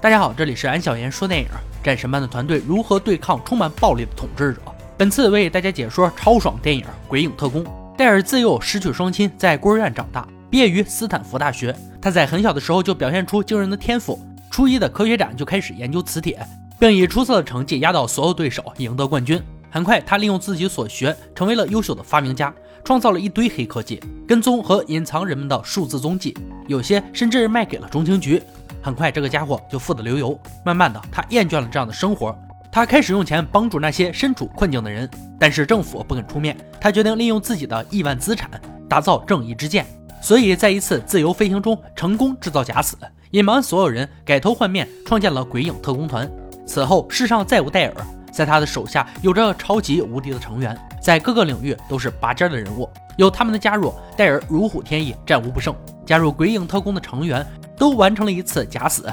大家好，这里是安小言说电影。战神般的团队如何对抗充满暴力的统治者？本次为大家解说超爽电影《鬼影特工》。戴尔自幼失去双亲，在孤儿院长大，毕业于斯坦福大学。他在很小的时候就表现出惊人的天赋，初一的科学展就开始研究磁铁，并以出色的成绩压倒所有对手，赢得冠军。很快，他利用自己所学，成为了优秀的发明家。创造了一堆黑科技，跟踪和隐藏人们的数字踪迹，有些甚至卖给了中情局。很快，这个家伙就富得流油。慢慢的，他厌倦了这样的生活，他开始用钱帮助那些身处困境的人。但是政府不肯出面，他决定利用自己的亿万资产，打造正义之剑。所以在一次自由飞行中，成功制造假死，隐瞒所有人，改头换面，创建了鬼影特工团。此后，世上再无戴尔。在他的手下有着超级无敌的成员，在各个领域都是拔尖的人物。有他们的加入，戴尔如虎添翼，战无不胜。加入鬼影特工的成员都完成了一次假死，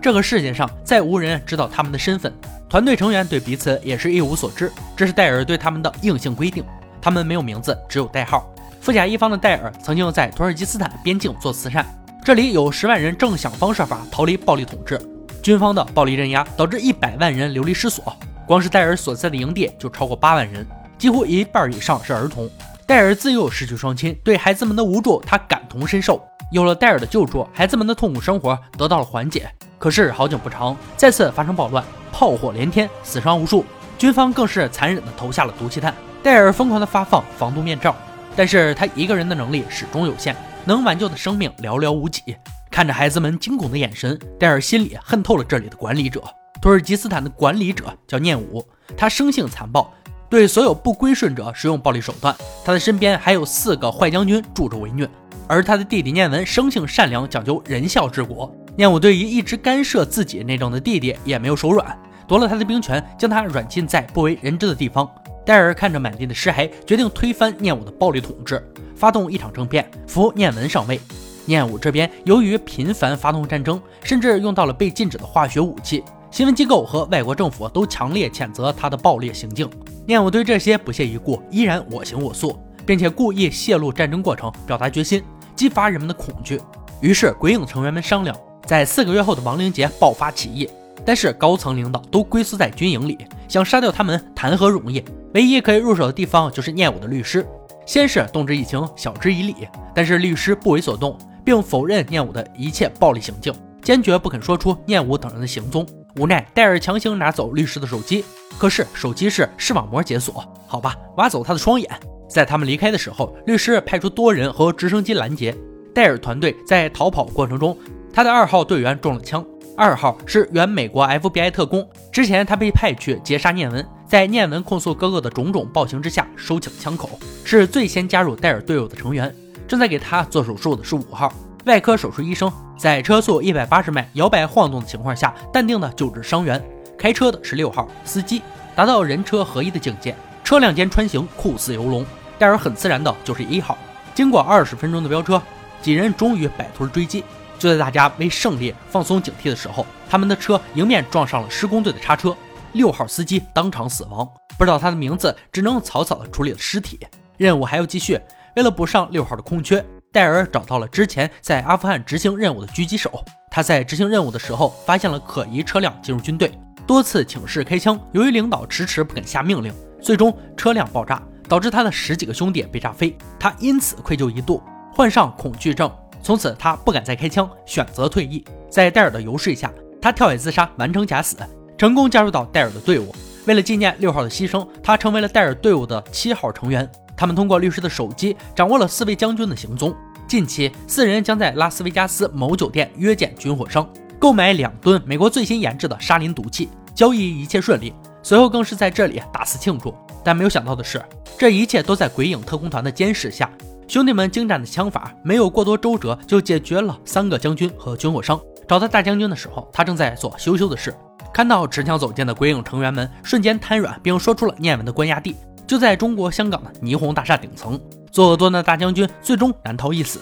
这个世界上再无人知道他们的身份。团队成员对彼此也是一无所知，这是戴尔对他们的硬性规定。他们没有名字，只有代号。富甲一方的戴尔曾经在土耳其斯坦边境做慈善，这里有十万人正想方设法逃离暴力统治，军方的暴力镇压导致一百万人流离失所。光是戴尔所在的营地就超过八万人，几乎一半以上是儿童。戴尔自幼失去双亲，对孩子们的无助他感同身受。有了戴尔的救助，孩子们的痛苦生活得到了缓解。可是好景不长，再次发生暴乱，炮火连天，死伤无数。军方更是残忍地投下了毒气弹。戴尔疯狂地发放防毒面罩，但是他一个人的能力始终有限，能挽救的生命寥寥无几。看着孩子们惊恐的眼神，戴尔心里恨透了这里的管理者。土耳其斯坦的管理者叫念武，他生性残暴，对所有不归顺者使用暴力手段。他的身边还有四个坏将军助纣为虐，而他的弟弟念文生性善良，讲究仁孝治国。念武对于一直干涉自己内政的弟弟也没有手软，夺了他的兵权，将他软禁在不为人知的地方。戴尔看着满地的尸骸，决定推翻念武的暴力统治，发动一场政变，扶念文上位。念武这边由于频繁发动战争，甚至用到了被禁止的化学武器。新闻机构和外国政府都强烈谴责他的暴烈行径。念武对这些不屑一顾，依然我行我素，并且故意泄露战争过程，表达决心，激发人们的恐惧。于是，鬼影成员们商量，在四个月后的亡灵节爆发起义。但是，高层领导都龟缩在军营里，想杀掉他们谈何容易？唯一可以入手的地方就是念武的律师。先是动之以情，晓之以理，但是律师不为所动，并否认念武的一切暴力行径，坚决不肯说出念武等人的行踪。无奈，戴尔强行拿走律师的手机，可是手机是视网膜解锁，好吧，挖走他的双眼。在他们离开的时候，律师派出多人和直升机拦截戴尔团队。在逃跑过程中，他的二号队员中了枪。二号是原美国 FBI 特工，之前他被派去截杀念文，在念文控诉哥哥的种种暴行之下，收起了枪口，是最先加入戴尔队伍的成员。正在给他做手术的是五号。外科手术医生在车速一百八十迈、摇摆晃动的情况下，淡定的救治伤员。开车的是六号司机，达到人车合一的境界，车辆间穿行酷似游龙。戴尔很自然的就是一号。经过二十分钟的飙车，几人终于摆脱了追击。就在大家为胜利放松警惕的时候，他们的车迎面撞上了施工队的叉车，六号司机当场死亡。不知道他的名字，只能草草的处理了尸体。任务还要继续，为了补上六号的空缺。戴尔找到了之前在阿富汗执行任务的狙击手，他在执行任务的时候发现了可疑车辆进入军队，多次请示开枪，由于领导迟迟不肯下命令，最终车辆爆炸，导致他的十几个兄弟被炸飞，他因此愧疚一度，患上恐惧症，从此他不敢再开枪，选择退役。在戴尔的游说下，他跳海自杀，完成假死，成功加入到戴尔的队伍。为了纪念六号的牺牲，他成为了戴尔队伍的七号成员。他们通过律师的手机掌握了四位将军的行踪。近期，四人将在拉斯维加斯某酒店约见军火商，购买两吨美国最新研制的沙林毒气。交易一切顺利，随后更是在这里大肆庆祝。但没有想到的是，这一切都在鬼影特工团的监视下。兄弟们精湛的枪法，没有过多周折就解决了三个将军和军火商。找到大将军的时候，他正在做羞羞的事。看到持枪走近的鬼影成员们，瞬间瘫软，并说出了念文的关押地。就在中国香港的霓虹大厦顶层，作恶多端的大将军最终难逃一死。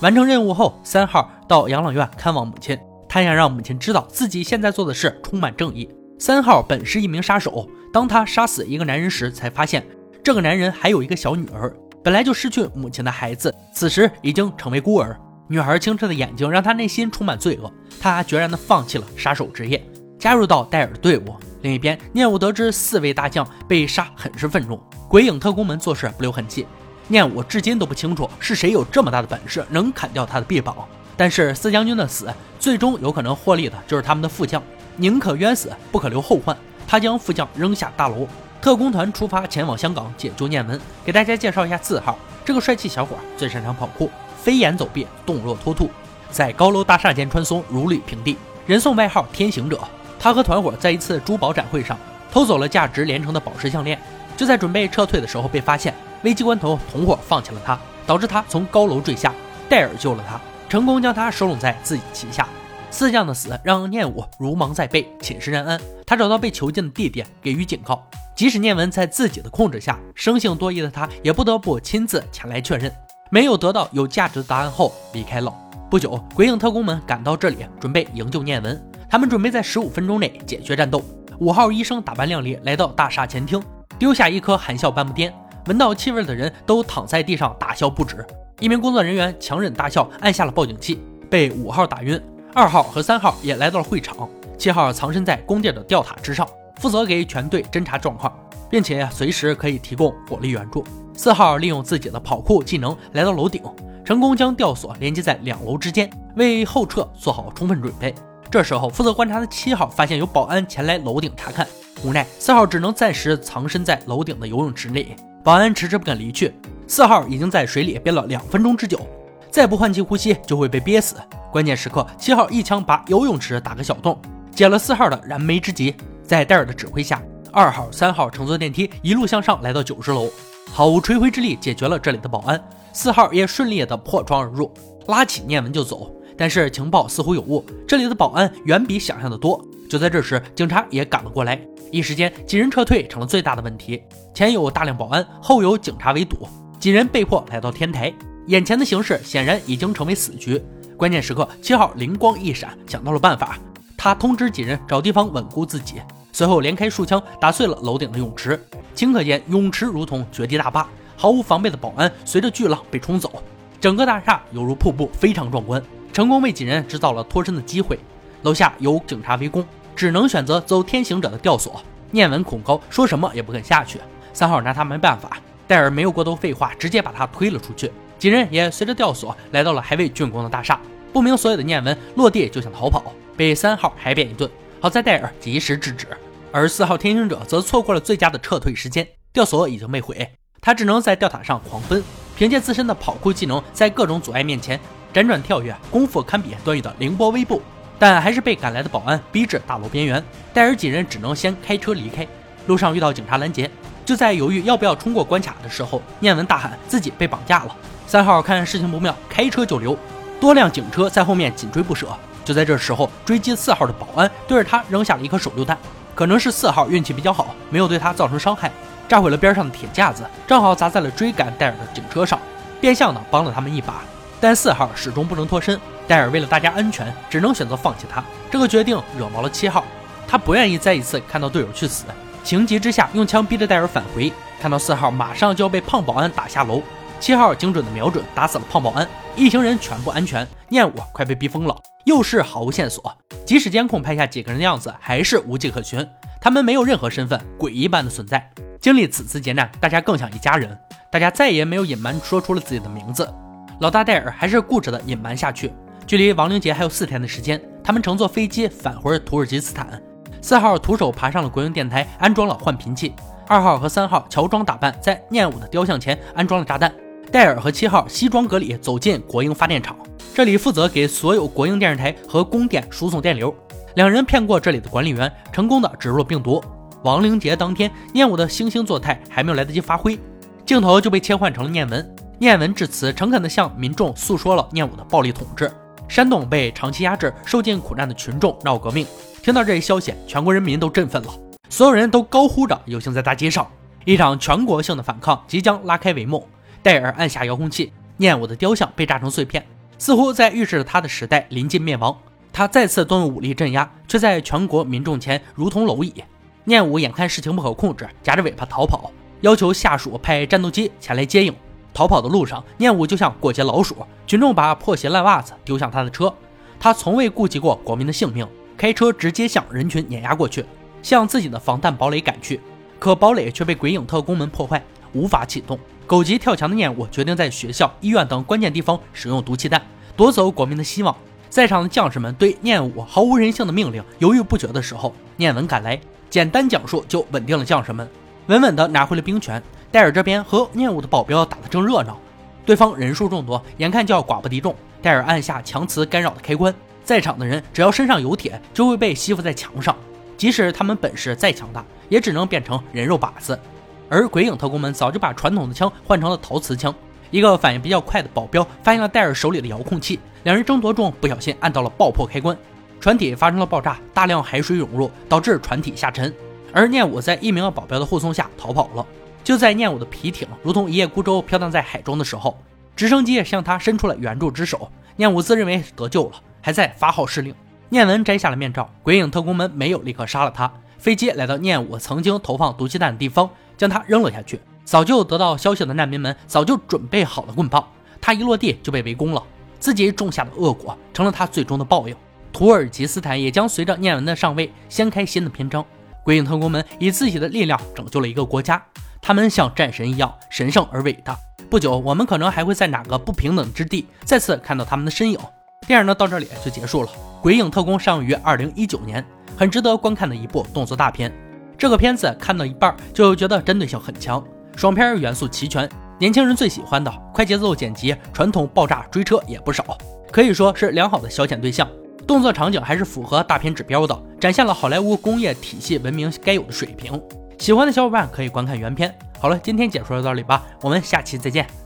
完成任务后，三号到养老院看望母亲，他想让母亲知道自己现在做的事充满正义。三号本是一名杀手，当他杀死一个男人时，才发现这个男人还有一个小女儿，本来就失去母亲的孩子，此时已经成为孤儿。女孩清澈的眼睛让他内心充满罪恶，他决然地放弃了杀手职业，加入到戴尔的队伍。另一边，念武得知四位大将被杀，很是愤怒。鬼影特工们做事不留痕迹，念武至今都不清楚是谁有这么大的本事能砍掉他的臂膀。但是四将军的死，最终有可能获利的就是他们的副将。宁可冤死，不可留后患。他将副将扔下大楼，特工团出发前往香港解救念文。给大家介绍一下四号，这个帅气小伙最擅长跑酷。飞檐走壁，动若脱兔，在高楼大厦间穿梭，如履平地。人送外号“天行者”。他和团伙在一次珠宝展会上偷走了价值连城的宝石项链，就在准备撤退的时候被发现。危机关头，同伙放弃了他，导致他从高楼坠下。戴尔救了他，成功将他收拢在自己旗下。四将的死让念武如芒在背，寝食难安。他找到被囚禁的弟弟，给予警告。即使念文在自己的控制下，生性多疑的他也不得不亲自前来确认。没有得到有价值的答案后离开了。不久，鬼影特工们赶到这里，准备营救念文。他们准备在十五分钟内解决战斗。五号医生打扮靓丽，来到大厦前厅，丢下一颗含笑半步癫。闻到气味的人都躺在地上大笑不止。一名工作人员强忍大笑，按下了报警器，被五号打晕。二号和三号也来到了会场。七号藏身在宫殿的吊塔之上，负责给全队侦查状况，并且随时可以提供火力援助。四号利用自己的跑酷技能来到楼顶，成功将吊索连接在两楼之间，为后撤做好充分准备。这时候，负责观察的七号发现有保安前来楼顶查看，无奈四号只能暂时藏身在楼顶的游泳池内。保安迟迟不肯离去，四号已经在水里憋了两分钟之久，再不换气呼吸就会被憋死。关键时刻，七号一枪把游泳池打个小洞，解了四号的燃眉之急。在戴尔的指挥下，二号、三号乘坐电梯一路向上，来到九十楼。毫无吹灰之力解决了这里的保安，四号也顺利的破窗而入，拉起念文就走。但是情报似乎有误，这里的保安远比想象的多。就在这时，警察也赶了过来，一时间几人撤退成了最大的问题。前有大量保安，后有警察围堵，几人被迫来到天台。眼前的形势显然已经成为死局。关键时刻，七号灵光一闪，想到了办法。他通知几人找地方稳固自己。随后连开数枪，打碎了楼顶的泳池。顷刻间，泳池如同绝地大坝，毫无防备的保安随着巨浪被冲走。整个大厦犹如瀑布，非常壮观，成功为几人制造了脱身的机会。楼下有警察围攻，只能选择走天行者的吊索。念文恐高，说什么也不肯下去。三号拿他没办法，戴尔没有过多废话，直接把他推了出去。几人也随着吊索来到了还未竣工的大厦。不明所以的念文落地就想逃跑，被三号海扁一顿。好在戴尔及时制止，而四号天行者则错过了最佳的撤退时间。吊索已经被毁，他只能在吊塔上狂奔，凭借自身的跑酷技能，在各种阻碍面前辗转跳跃，功夫堪比段誉的凌波微步。但还是被赶来的保安逼至大楼边缘，戴尔几人只能先开车离开。路上遇到警察拦截，就在犹豫要不要冲过关卡的时候，念文大喊自己被绑架了。三号看事情不妙，开车就溜，多辆警车在后面紧追不舍。就在这时候，追击四号的保安对着他扔下了一颗手榴弹，可能是四号运气比较好，没有对他造成伤害，炸毁了边上的铁架子，正好砸在了追赶戴尔的警车上，变相的帮了他们一把。但四号始终不能脱身，戴尔为了大家安全，只能选择放弃他。这个决定惹毛了七号，他不愿意再一次看到队友去死，情急之下用枪逼着戴尔返回。看到四号马上就要被胖保安打下楼，七号精准的瞄准，打死了胖保安，一行人全部安全。念武快被逼疯了。又是毫无线索，即使监控拍下几个人的样子，还是无迹可寻。他们没有任何身份，鬼一般的存在。经历此次劫难，大家更像一家人。大家再也没有隐瞒，说出了自己的名字。老大戴尔还是固执的隐瞒下去。距离亡灵节还有四天的时间，他们乘坐飞机返回土耳其斯坦。四号徒手爬上了国营电台，安装了换频器。二号和三号乔装打扮，在念武的雕像前安装了炸弹。戴尔和七号西装革履走进国营发电厂。这里负责给所有国营电视台和供电输送电流。两人骗过这里的管理员，成功的植入了病毒。亡灵节当天，念武的惺惺作态还没有来得及发挥，镜头就被切换成了念文。念文致辞，诚恳地向民众诉说了念武的暴力统治。山东被长期压制、受尽苦难的群众闹革命。听到这一消息，全国人民都振奋了，所有人都高呼着游行在大街上。一场全国性的反抗即将拉开帷幕。戴尔按下遥控器，念武的雕像被炸成碎片。似乎在预示着他的时代临近灭亡。他再次动用武力镇压，却在全国民众前如同蝼蚁。念武眼看事情不可控制，夹着尾巴逃跑，要求下属派战斗机前来接应。逃跑的路上，念武就像过街老鼠，群众把破鞋烂袜子丢向他的车，他从未顾及过国民的性命，开车直接向人群碾压过去，向自己的防弹堡垒赶去。可堡垒却被鬼影特工们破坏，无法启动。狗急跳墙的念武决定在学校、医院等关键地方使用毒气弹，夺走国民的希望。在场的将士们对念武毫无人性的命令犹豫不决的时候，念文赶来，简单讲述就稳定了将士们，稳稳地拿回了兵权。戴尔这边和念武的保镖打得正热闹，对方人数众多，眼看就要寡不敌众。戴尔按下强磁干扰的开关，在场的人只要身上有铁，就会被吸附在墙上，即使他们本事再强大，也只能变成人肉靶子。而鬼影特工们早就把传统的枪换成了陶瓷枪。一个反应比较快的保镖发现了戴尔手里的遥控器，两人争夺中不小心按到了爆破开关，船体发生了爆炸，大量海水涌入，导致船体下沉。而念武在一名保镖的护送下逃跑了。就在念武的皮艇如同一叶孤舟飘荡在海中的时候，直升机向他伸出了援助之手。念武自认为得救了，还在发号施令。念文摘下了面罩，鬼影特工们没有立刻杀了他。飞机来到念武曾经投放毒气弹的地方，将他扔了下去。早就得到消息的难民们早就准备好了棍棒，他一落地就被围攻了。自己种下的恶果成了他最终的报应。土耳其斯坦也将随着念文的上位掀开新的篇章。鬼影特工们以自己的力量拯救了一个国家。他们像战神一样神圣而伟大。不久，我们可能还会在哪个不平等之地再次看到他们的身影。电影呢，到这里就结束了。《鬼影特工》上映于二零一九年，很值得观看的一部动作大片。这个片子看到一半就觉得针对性很强，爽片元素齐全，年轻人最喜欢的快节奏剪辑，传统爆炸追车也不少，可以说是良好的消遣对象。动作场景还是符合大片指标的，展现了好莱坞工业体系文明该有的水平。喜欢的小伙伴可以观看原片。好了，今天解说到这里吧，我们下期再见。